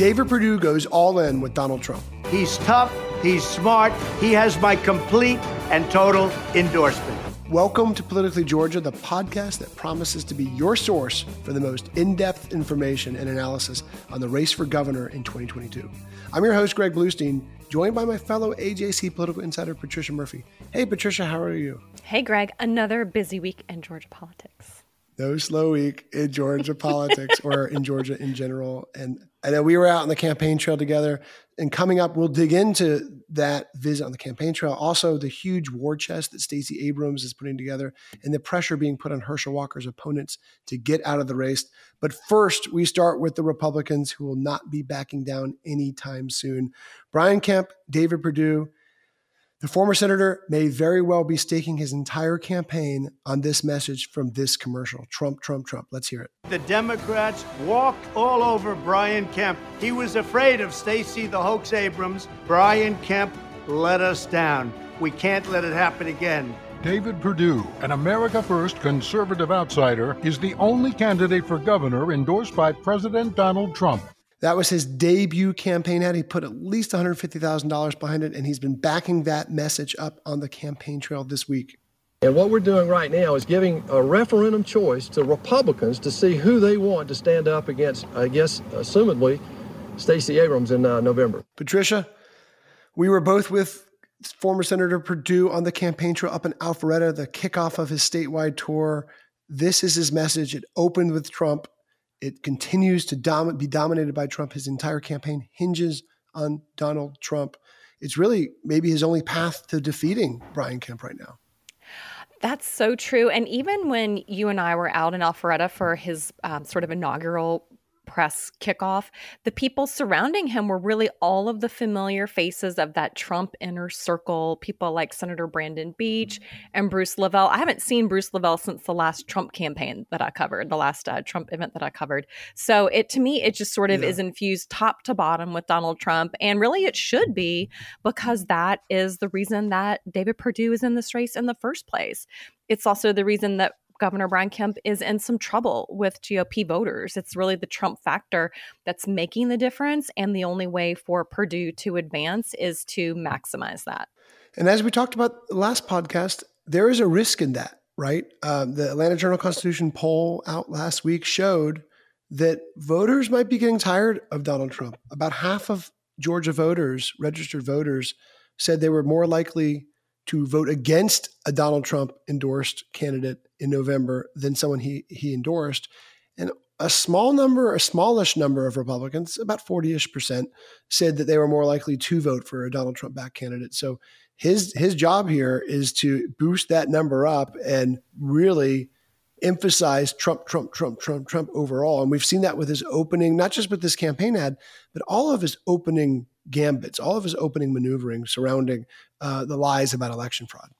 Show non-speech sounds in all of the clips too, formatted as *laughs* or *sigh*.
David Perdue goes all in with Donald Trump. He's tough, he's smart, he has my complete and total endorsement. Welcome to Politically Georgia, the podcast that promises to be your source for the most in depth information and analysis on the race for governor in 2022. I'm your host, Greg Bluestein, joined by my fellow AJC political insider, Patricia Murphy. Hey, Patricia, how are you? Hey, Greg. Another busy week in Georgia politics. No slow week in Georgia politics or in Georgia in general. And I know we were out on the campaign trail together. And coming up, we'll dig into that visit on the campaign trail. Also, the huge war chest that Stacey Abrams is putting together and the pressure being put on Herschel Walker's opponents to get out of the race. But first, we start with the Republicans who will not be backing down anytime soon. Brian Kemp, David Perdue, the former senator may very well be staking his entire campaign on this message from this commercial Trump, Trump, Trump. Let's hear it. The Democrats walked all over Brian Kemp. He was afraid of Stacey the hoax Abrams. Brian Kemp let us down. We can't let it happen again. David Perdue, an America First conservative outsider, is the only candidate for governor endorsed by President Donald Trump. That was his debut campaign ad. He put at least $150,000 behind it, and he's been backing that message up on the campaign trail this week. And what we're doing right now is giving a referendum choice to Republicans to see who they want to stand up against, I guess, assumedly, Stacey Abrams in uh, November. Patricia, we were both with former Senator Perdue on the campaign trail up in Alpharetta, the kickoff of his statewide tour. This is his message. It opened with Trump. It continues to dom- be dominated by Trump. His entire campaign hinges on Donald Trump. It's really maybe his only path to defeating Brian Kemp right now. That's so true. And even when you and I were out in Alpharetta for his um, sort of inaugural press kickoff, the people surrounding him were really all of the familiar faces of that Trump inner circle, people like Senator Brandon Beach and Bruce LeVell. I haven't seen Bruce LeVell since the last Trump campaign that I covered, the last uh, Trump event that I covered. So it to me, it just sort of Yeah. is infused top to bottom with Donald Trump. And really it should be because that is the reason that David Perdue is in this race in the first place. It's also the reason that Governor Brian Kemp is in some trouble with GOP voters. It's really the Trump factor that's making the difference. And the only way for Perdue to advance is to maximize that. And as we talked about last podcast, there is a risk in that, right? Um, the Atlanta Journal Constitution poll out last week showed that voters might be getting tired of Donald Trump. About half of Georgia voters, registered voters, said they were more likely to vote against a Donald Trump endorsed candidate in November than someone he he endorsed. And a small number, a smallish number of Republicans, about 40-ish percent, said that they were more likely to vote for a Donald Trump back candidate. So his his job here is to boost that number up and really emphasize Trump, Trump, Trump, Trump, Trump overall. And we've seen that with his opening, not just with this campaign ad, but all of his opening gambits, all of his opening maneuvering surrounding uh, the lies about election fraud.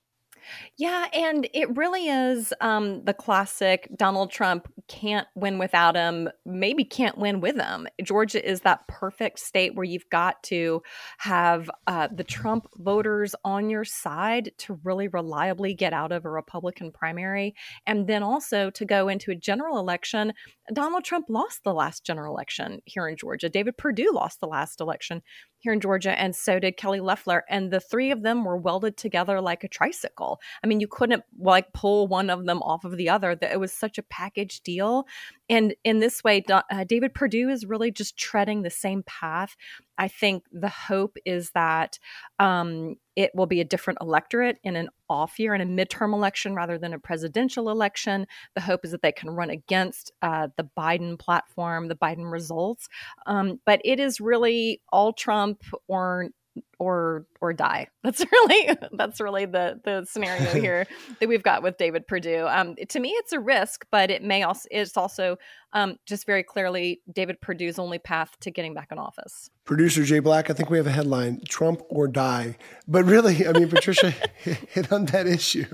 Yeah, and it really is um, the classic Donald Trump can't win without him, maybe can't win with him. Georgia is that perfect state where you've got to have uh, the Trump voters on your side to really reliably get out of a Republican primary. And then also to go into a general election. Donald Trump lost the last general election here in Georgia. David Perdue lost the last election here in Georgia, and so did Kelly Loeffler. And the three of them were welded together like a tricycle. I mean, you couldn't like pull one of them off of the other. It was such a package deal. And in this way, uh, David Perdue is really just treading the same path. I think the hope is that um, it will be a different electorate in an off year, in a midterm election rather than a presidential election. The hope is that they can run against uh, the Biden platform, the Biden results. Um, but it is really all Trump or or or die. *laughs* That's really that's really the the scenario *laughs* here that we've got with David Perdue. Um, to me, it's a risk, but it may also it's also um, just very clearly David Perdue's only path to getting back in office. Producer Jay Black, I think we have a headline: Trump or die. But really, I mean, Patricia *laughs* hit on that issue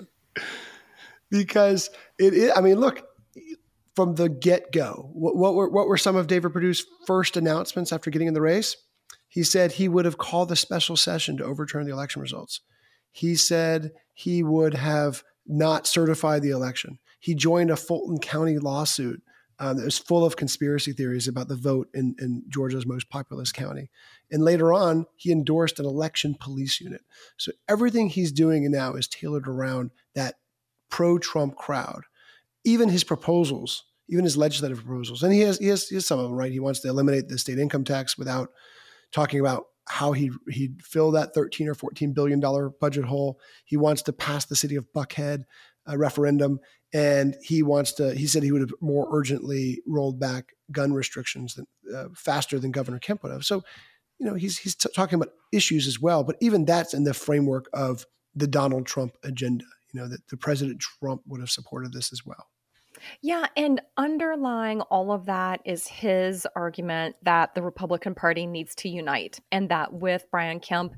because it. Is, I mean, look. From the get go, what, what were what were some of David Perdue's first announcements after getting in the race? He said he would have called a special session to overturn the election results. He said he would have not certified the election. He joined a Fulton County lawsuit um, that was full of conspiracy theories about the vote in, in, Georgia's most populous county. And later on, he endorsed an election police unit. So everything he's doing now is tailored around that pro Trump crowd. Even his proposals, even his legislative proposals, and he has, he has, he has some of them, right? He wants to eliminate the state income tax without talking about how he he'd fill that 13 or 14 billion dollar budget hole. He wants to pass the city of Buckhead a referendum, and he wants to. He said he would have more urgently rolled back gun restrictions than, uh, faster than Governor Kemp would have. So, you know, he's he's t- talking about issues as well, but even that's in the framework of the Donald Trump agenda. You know that the President Trump would have supported this as well. Yeah, and underlying all of that is his argument that the Republican Party needs to unite, and that with Brian Kemp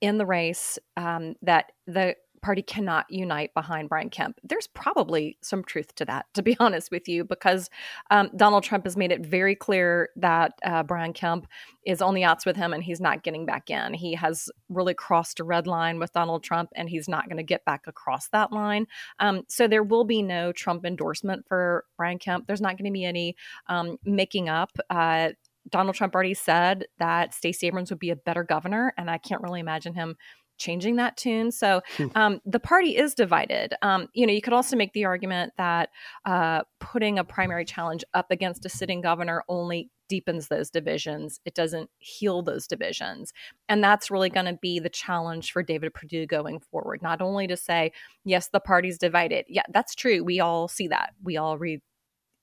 in the race, um, that the party cannot unite behind Brian Kemp. There's probably some truth to that, to be *laughs* honest with you, because um, Donald Trump has made it very clear that uh, Brian Kemp is on the outs with him and he's not getting back in. He has really crossed a red line with Donald Trump and he's not going to get back across that line. Um, so there will be no Trump endorsement for Brian Kemp. There's not going to be any um, making up. Uh, Donald Trump already said that Stacey Abrams would be a better governor, and I can't really imagine him changing that tune. So hmm. um, the party is divided. Um, you know, you could also make the argument that uh, putting a primary challenge up against a sitting governor only deepens those divisions. It doesn't heal those divisions. And that's really going to be the challenge for David Perdue going forward. Not only to say, yes, the party's divided. Yeah, that's true. We all see that. We all read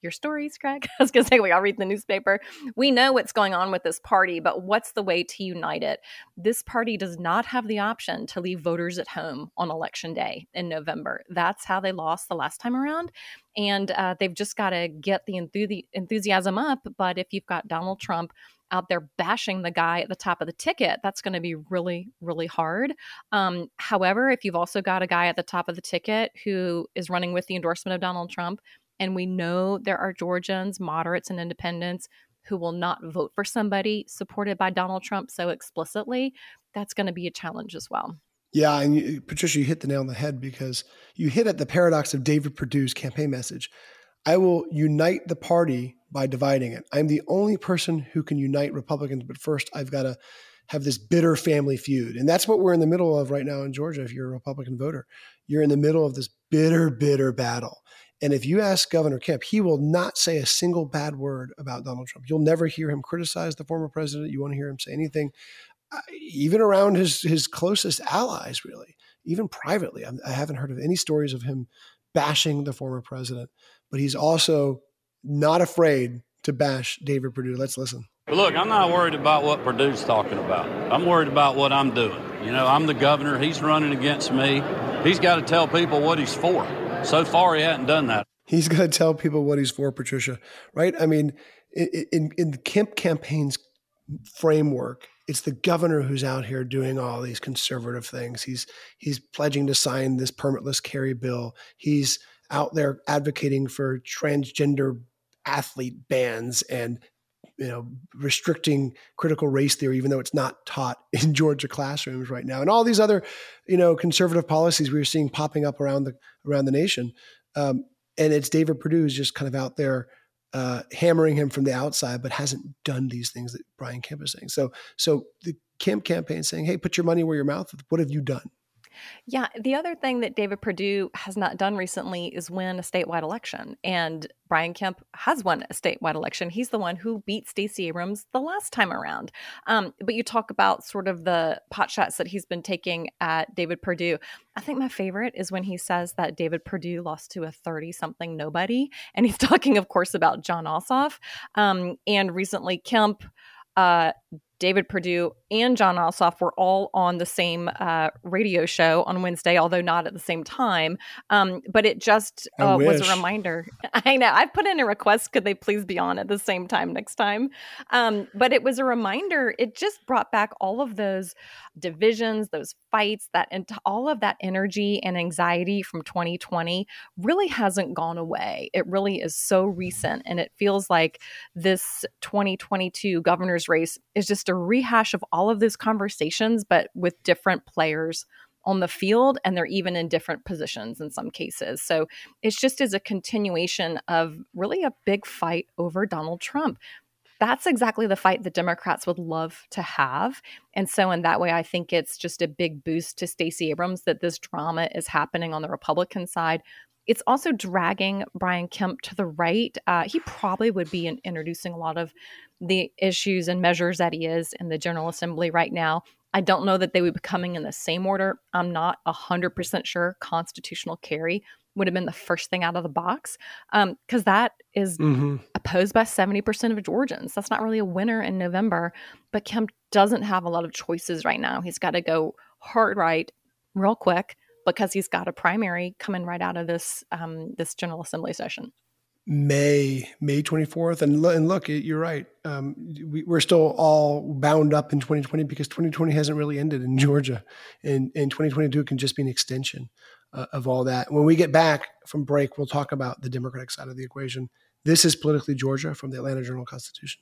your stories, Craig. *laughs* I was going to say, we all read the newspaper. We know what's going on with this party, but what's the way to unite it? This party does not have the option to leave voters at home on election day in November. That's how they lost the last time around. And uh, they've just got to get the enthusiasm up. But if you've got Donald Trump, out there bashing the guy at the top of the ticket, that's going to be really, really hard. Um, however, if you've also got a guy at the top of the ticket who is running with the endorsement of Donald Trump, and we know there are Georgians, moderates, and independents who will not vote for somebody supported by Donald Trump so explicitly. That's going to be a challenge as well. Yeah, and you, Patricia, you hit the nail on the head because you hit at the paradox of David Perdue's campaign message. I will unite the party by dividing it. I'm the only person who can unite Republicans, but first I've got to have this bitter family feud. And that's what we're in the middle of right now in Georgia if you're a Republican voter. You're in the middle of this bitter, bitter battle. And if you ask Governor Kemp, he will not say a single bad word about Donald Trump. You'll never hear him criticize the former president. You won't hear him say anything, uh, even around his his closest allies, really, even privately. I, I haven't heard of any stories of him bashing the former president. But he's also not afraid to bash David Perdue. Let's listen. Look, I'm not worried about what Perdue's talking about. I'm worried about what I'm doing. You know, I'm the governor. He's running against me. He's got to tell people what he's for. So far, he hadn't done that. He's going to tell people what he's for, Patricia, right? I mean, in, in the Kemp campaign's framework, it's the governor who's out here doing all these conservative things. He's he's pledging to sign this permitless carry bill. He's out there advocating for transgender athlete bans and you know restricting critical race theory even though it's not taught *laughs* in Georgia classrooms right now and all these other you know conservative policies we're seeing popping up around the around the nation um, and it's David Perdue who's just kind of out there uh, hammering him from the outside but hasn't done these things that Brian Kemp is saying so so the Kemp campaign saying, "Hey, put your money where your mouth is. What have you done?" Yeah, the other thing that David Perdue has not done recently is win a statewide election. And Brian Kemp has won a statewide election. He's the one who beat Stacey Abrams the last time around. Um, but you talk about sort of the pot shots that he's been taking at David Perdue. I think my favorite is when he says that David Perdue lost to a 30 something nobody. And he's *laughs* talking, of course, about Jon Ossoff. Um, and recently, Kemp. Uh, David Perdue and Jon Ossoff were all on the same uh, radio show on Wednesday, although not at the same time. Um, but it just uh, was a reminder. *laughs* I know I've put in a request. Could they please be on at the same time next time? Um, but it was a reminder. It just brought back all of those divisions, those fights, that and all of that energy and anxiety from 2020 really hasn't gone away. It really is so recent, and it feels like this 2022 governor's race is just a rehash of all of those conversations, but with different players on the field and they're even in different positions in some cases. So it's just as a continuation of really a big fight over Donald Trump. That's exactly the fight the Democrats would love to have. And so, in that way, I think it's just a big boost to Stacey Abrams that this drama is happening on the Republican side. It's also dragging Brian Kemp to the right. Uh, he probably would be in, introducing a lot of the issues and measures that he is in the General Assembly right now. I don't know that they would be coming in the same order. I'm not 100% sure constitutional carry would have been the first thing out of the box because um, that is mm-hmm. opposed by 70% of Georgians. That's not really a winner in November. But Kemp doesn't have a lot of choices right now. He's got to go hard right real quick because he's got a primary coming right out of this um, this General Assembly session. May May 24th. And, and look, you're right. Um, we, are still all bound up in 2020 because 2020 hasn't really ended in *laughs* Georgia, and and 2022 can just be an extension uh, of all that. When we get back from break, we'll talk about the Democratic side of the equation. This is politically Georgia from the Atlanta Journal Constitution.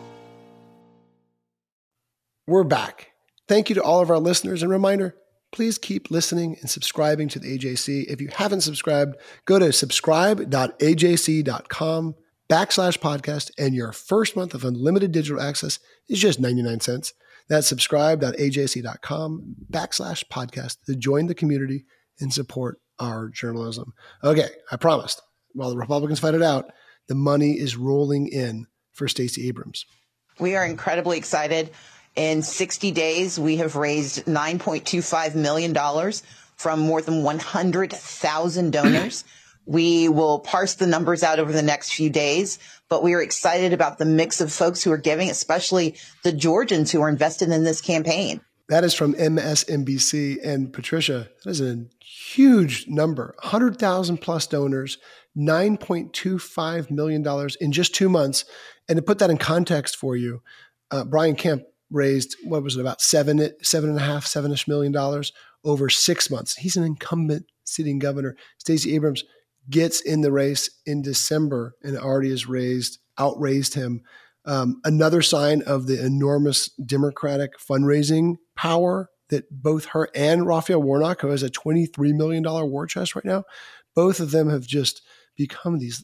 We're back. Thank you to all of our listeners. And reminder, please keep listening and subscribing to the AJC. If you haven't subscribed, go to subscribe.ajc.com backslash podcast, and your first month of unlimited digital access is just 99 cents. That's subscribe.ajc.com backslash podcast to join the community and support our journalism. Okay, I promised. While the Republicans fight it out, the money is rolling in for Stacey Abrams. We are incredibly excited in 60 days, we have raised $9.25 million from more than 100,000 donors. *clears throat* we will parse the numbers out over the next few days, but we are excited about the mix of folks who are giving, especially the Georgians who are invested in this campaign. That is from MSNBC. And Patricia, that is a huge number 100,000 plus donors, $9.25 million in just two months. And to put that in context for you, uh, Brian Kemp raised what was it about seven seven and a half seven ish million dollars over six months. He's an incumbent sitting governor. Stacey Abrams gets in the race in December and already has raised outraised him. Um, another sign of the enormous Democratic fundraising power that both her and Raphael Warnock, who has a $23 million war chest right now, both of them have just become these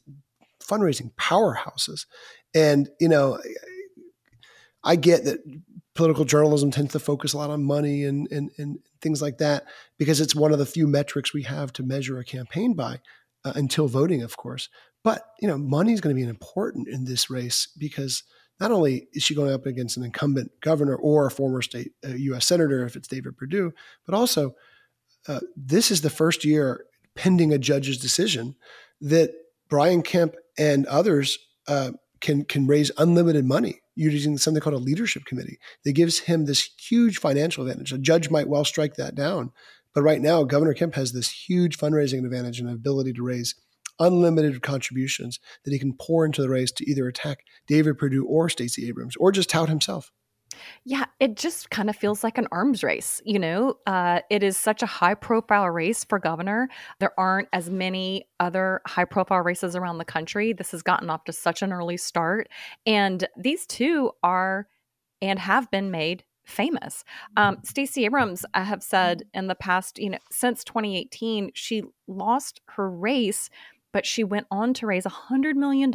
fundraising powerhouses. And, you know, I get that political journalism tends to focus a lot on money and, and, and things like that because it's one of the few metrics we have to measure a campaign by uh, until voting, of course. But you know, money is going to be important in this race because not only is she going up against an incumbent governor or a former state uh, U.S. senator if it's David Perdue, but also uh, this is the first year pending a judge's decision that Brian Kemp and others uh, can can raise unlimited money using something called a leadership committee that gives him this huge financial advantage. A judge might well strike that down, but right now Governor Kemp has this huge fundraising advantage and ability to raise unlimited contributions that he can pour into the race to either attack David Perdue or Stacey Abrams or just tout himself. Yeah, it just kind of feels like an arms race. You know, uh, it is such a high profile race for governor. There aren't as many other high profile races around the country. This has gotten off to such an early start. And these two are and have been made famous. Um, Stacey Abrams, I have said in the past, you know, since 2018, she lost her race but she went on to raise $100 million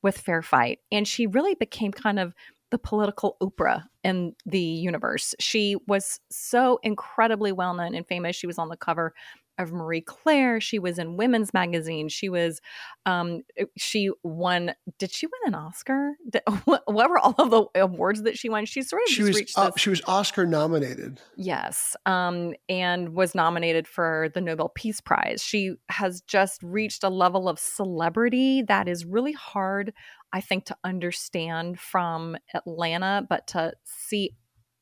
with Fair Fight. And she really became kind of the political Oprah in the universe. She was so incredibly well known and famous. She was on the cover of Marie Claire. She was in women's magazine. She was, um, eh, she won. Did she win an Oscar? Did, *laughs* what, what, were all of the awards that she won? She sort of she was uh, she was Oscar nominated. Yes, um, and was nominated for the Nobel Peace Prize. She has just reached a level of celebrity that is really hard. I think to understand from Atlanta, but to see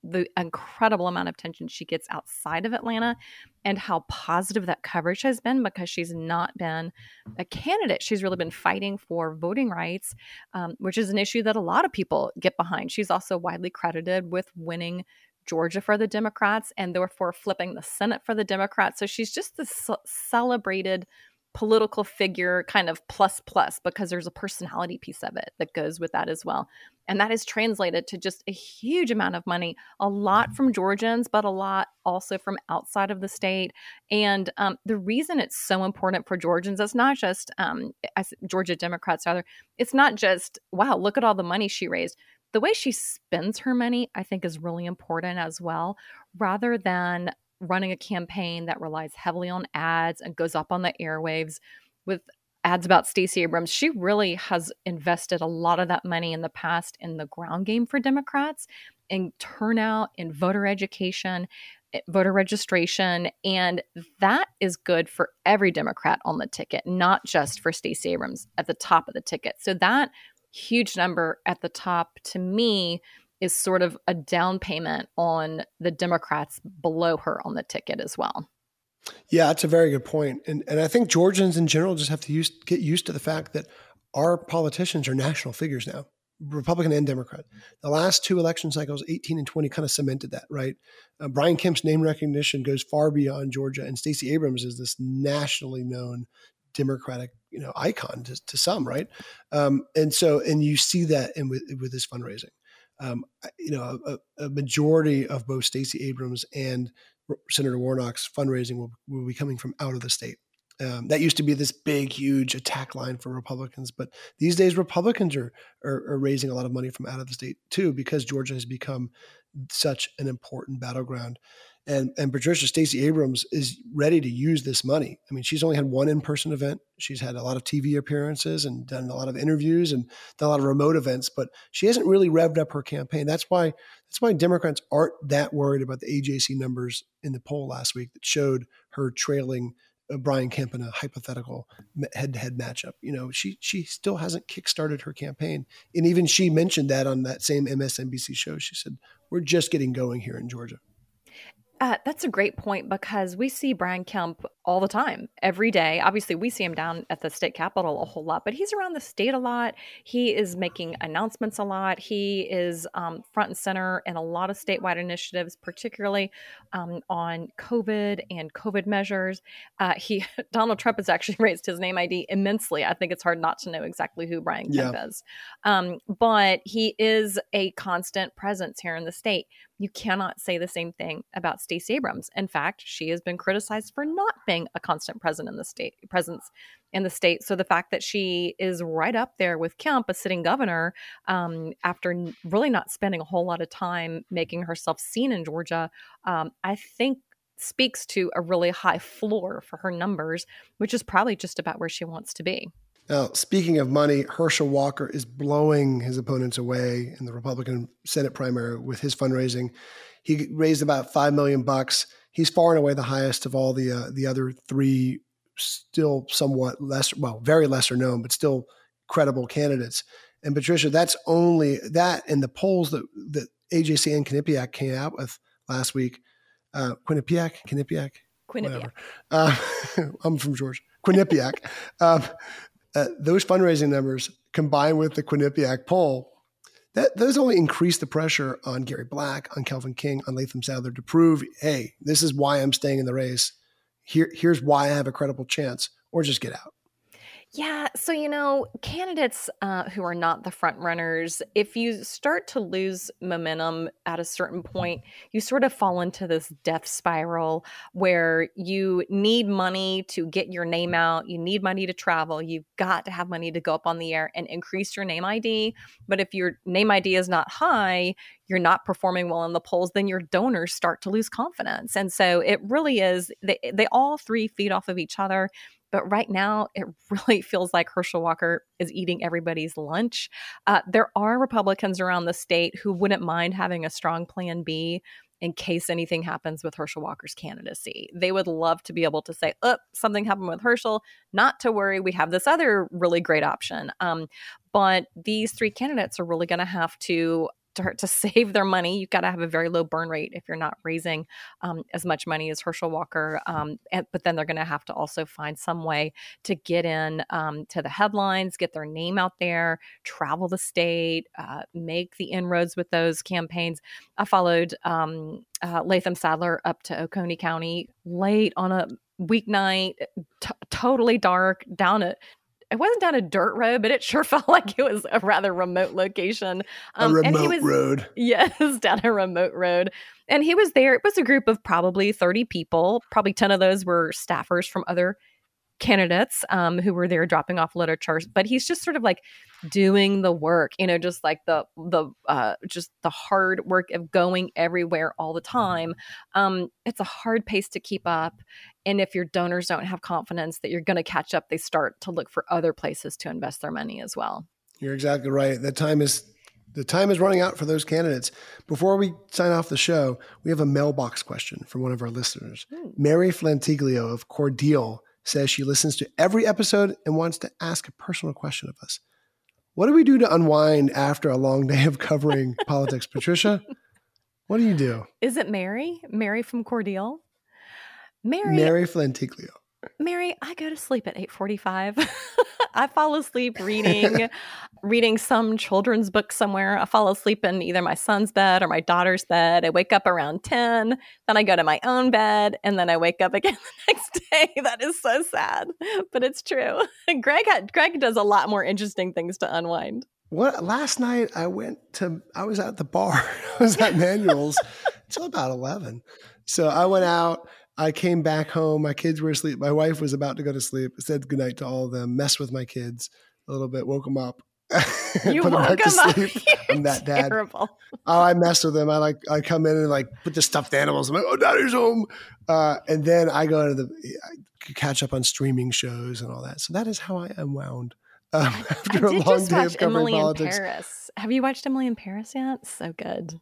the incredible amount of attention she gets outside of Atlanta and how positive that coverage has been because she's not been a candidate. She's really been fighting for voting rights, um, which is an issue that a lot of people get behind. She's also widely credited with winning Georgia for the Democrats and therefore flipping the Senate for the Democrats. So she's just this celebrated political figure kind of plus plus because there's a personality piece of it that goes with that as well. And that is translated to just a huge amount of money, a lot from Georgians, but a lot also from outside of the state. And um, the reason it's so important for Georgians is not just um, as Georgia Democrats, rather, it's not just, wow, look at all the money she raised the way she spends her money, I think, is really important as well, rather than running a campaign that relies heavily on ads and goes up on the airwaves with ads about Stacey Abrams, she really has invested a lot of that money in the past in the ground game for Democrats, in turnout, in voter education, eh, voter registration, and that is good for every Democrat on the ticket, not just for Stacey Abrams at the top of the ticket. So that huge number at the top to me is sort of a down payment on the Democrats below her on the ticket as well. Yeah, that's a very good point. And and I think Georgians in general just have to use, get used to the fact that our politicians are national figures now, Republican and Democrat. The last two election cycles, 18 and 20, kind of cemented that, right? Uh, Brian Kemp's name recognition goes far beyond Georgia, and Stacey Abrams is this nationally known Democratic, you know, icon to, to some, right? Um, and so, and you see that in with, with this fundraising um, you know, a, a, majority of both Stacey Abrams and Senator Warnock's fundraising will, will be coming from out of the state. Um, that used to be this big, huge attack line for Republicans, but these days Republicans are, are, are raising a lot of money from out of the state too, because Georgia has become such an important battleground and and Patricia Stacey Abrams is ready to use this money. I mean, she's only had one in person event. She's had a lot of TV appearances and done a lot of interviews and done a lot of remote events, but she hasn't really revved up her campaign. That's why that's why Democrats aren't that worried about the AJC numbers in the poll last week that showed her trailing uh, Brian Kemp in a hypothetical head-to-head matchup. You know, she she still hasn't kickstarted her campaign, and even she mentioned that on that same MSNBC show. She said, "We're just getting going here in Georgia." Uh, that's a great point because we see Brian Kemp all the time, every day. Obviously, we see him down at the state capitol a whole lot, but he's around the state a lot. He is making announcements a lot. He is um, front and center in a lot of statewide initiatives, particularly um, on COVID and COVID measures. Uh, he *laughs* Donald Trump has actually *laughs* raised his name ID immensely. I think it's hard not to know exactly who Brian Kemp yeah. is, um, but he is a constant presence here in the state. You cannot say the same thing about Stacey Abrams. In fact, she has been criticized for not being a constant presence in the state presence in the state. So the fact that she is right up there with Kemp, a sitting governor, um, after really not spending a whole lot of time making herself seen in Georgia, um, I think speaks to a really high floor for her numbers, which is probably just about where she wants to be. Now, speaking of money, Herschel Walker is blowing his opponents away in the Republican Senate primary with his fundraising. He raised about five million bucks. He's far and away the highest of all the uh, the other three, still somewhat less, well, very lesser known, but still credible candidates. And Patricia, that's only that in the polls that that AJC and Quinnipiac came out with last week. Uh, Quinnipiac, Quinnipiac, Quinnipiac. Uh, *laughs* I'm from Georgia. Quinnipiac. um, uh, those fundraising numbers combined with the Quinnipiac poll, that those only increase the pressure on Gary Black, on Kelvin King, on Latham Saddler to prove, hey, this is why I'm staying in the race. Here, here's why I have a credible chance, or just get out. Yeah. So, you know, candidates uh, who are not the front runners, if you start to lose momentum at a certain point, you sort of fall into this death spiral where you need money to get your name out. You need money to travel. You've got to have money to go up on the air and increase your name ID. But if your name ID is not high, you're not performing well in the polls, then your donors start to lose confidence. And so it really is, they, they all three feed off of each other. But right now, it *laughs* really feels like Herschel Walker is eating everybody's lunch. Uh, there are Republicans around the state who wouldn't mind having a strong plan B in case anything happens with Herschel Walker's candidacy. They would love to be able to say, oh, something happened with Herschel. Not to worry, we have this other really great option. Um, but these three candidates are really going to have to to, to *laughs* save their money, you've got to have a very low burn rate if you're not raising um, as much money as Herschel Walker. Um, and, but then they're going to have to also find some way to get in um, to the headlines, get their name out there, travel the state, uh, make the inroads with those campaigns. I followed um, uh, Latham Saddler up to Oconee County late on a weeknight, t- totally dark, down at it wasn't down a dirt road, but it sure *laughs* felt like it was a rather remote location. Um, a remote and he was, road. *laughs* Yes, down a remote road. And he was there. It was a group of probably 30 people. Probably 10 of those were staffers from other candidates um, who were there dropping off literature but he's just sort of like doing the work you know just like the the uh, just the hard work of going everywhere all the time um, it's a hard pace to keep up and if your donors don't have confidence that you're going to catch up they start to look for other places to invest their money as well You're exactly right. The time is the time is running out for those candidates. Before we sign off the show, we have a mailbox question from one of our listeners. Mary Flantiglio of Cordele says she listens to every episode and wants to ask a personal question of us. What do we do to unwind after a long day of covering *laughs* politics, Patricia? What do you do? is it mary mary from Cordele mary Mary Flantiglio. Mary, I go to sleep at 8:45. *laughs* I fall asleep reading *laughs* reading some children's book somewhere. I fall asleep in either my son's bed or my daughter's bed. I wake up around 10, then I go to my own bed and then I wake up again *laughs* the next day. That is so sad, but it's true. Greg had, Greg does a lot more interesting things to unwind. What last night I went to I was at the bar. I was at Manuel's until about 11. So I went out I came back home. My kids were asleep. My wife was about to go to sleep. I said goodnight to all of them, messed with my kids a little bit, woke them up. *laughs* You put them back to them up. sleep. *laughs* I'm that dad. Terrible. Oh, I mess with them. I like I come in and like put the stuffed animals. I'm like, oh, daddy's home. Uh, and then I go to the I catch up on streaming shows and all that. So that is how I unwound um, *laughs* after a I long just day watch of covering Emily in politics. Paris. Have you watched Emily in Paris yet? So good.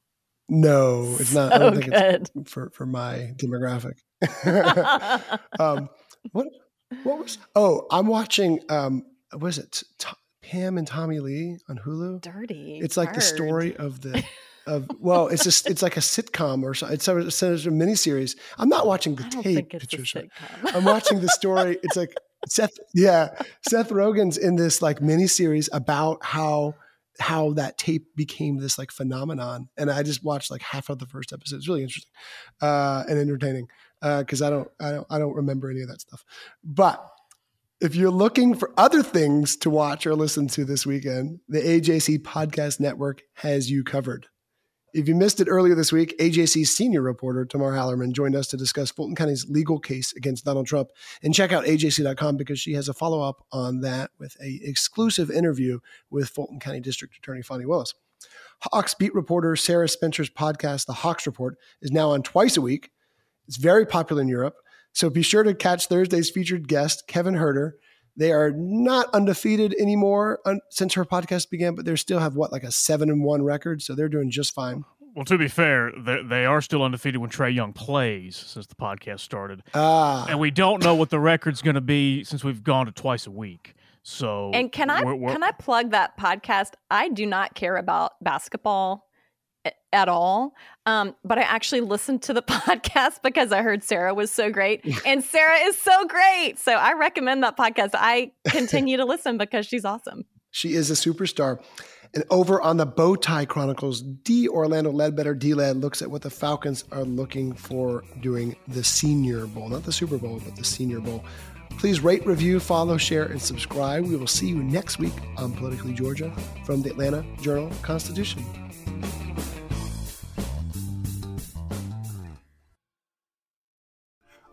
No, it's not. I don't So think it's for for my demographic. *laughs* um, what what was? Oh, I'm watching. Um, was it T- Pam and Tommy Lee on Hulu? Dirty. It's like the story of the. *laughs* Of well, it's just it's like a sitcom or so. It's a, it's a miniseries. I'm not watching the tape, think it's a Patricia. I'm watching the story. It's like *laughs* Seth, yeah, Seth Rogen's in this like miniseries about how how that tape became this like phenomenon. And I just watched like half of the first episode. It's really interesting uh, and entertaining Uh, because I don't I don't I don't remember any of that stuff. But if you're looking for other things to watch or listen to this weekend, the AJC Podcast Network has you covered. If you missed it earlier this week, AJC's senior reporter, Tamar Hallerman, joined us to discuss Fulton County's legal case against Donald Trump. And check out AJC.com because she has a follow up on that with a exclusive interview with Fulton County District Attorney Fani Willis. Hawks beat reporter Sarah Spencer's podcast, The Hawks Report, is now on twice a week. It's very popular in Europe. So be sure to catch Thursday's featured guest, Kevin Huerter, They are not undefeated anymore un- since her podcast began, but they still have what, like a seven and one record. So they're doing just fine. Well, to be fair, they, they are still undefeated when Trae Young plays since the podcast started. Ah. And we don't know what the record's going to be since we've gone to twice a week. So And can I we're- we're- can I plug that podcast? I do not care about basketball a- at all. Um, but I actually listened to the *laughs* podcast because I heard Sarah was so great. *laughs* And Sarah is so great. So I recommend that podcast. I continue to *laughs* listen because she's awesome. She is a superstar. And over on the Bowtie Chronicles, D. Orlando Ledbetter, D. Led, looks at what the Falcons are looking for doing the Senior Bowl, not the Super Bowl, but the Senior Bowl. Please rate, review, follow, share, and subscribe. We will see you next week on Politically Georgia from the Atlanta Journal Constitution.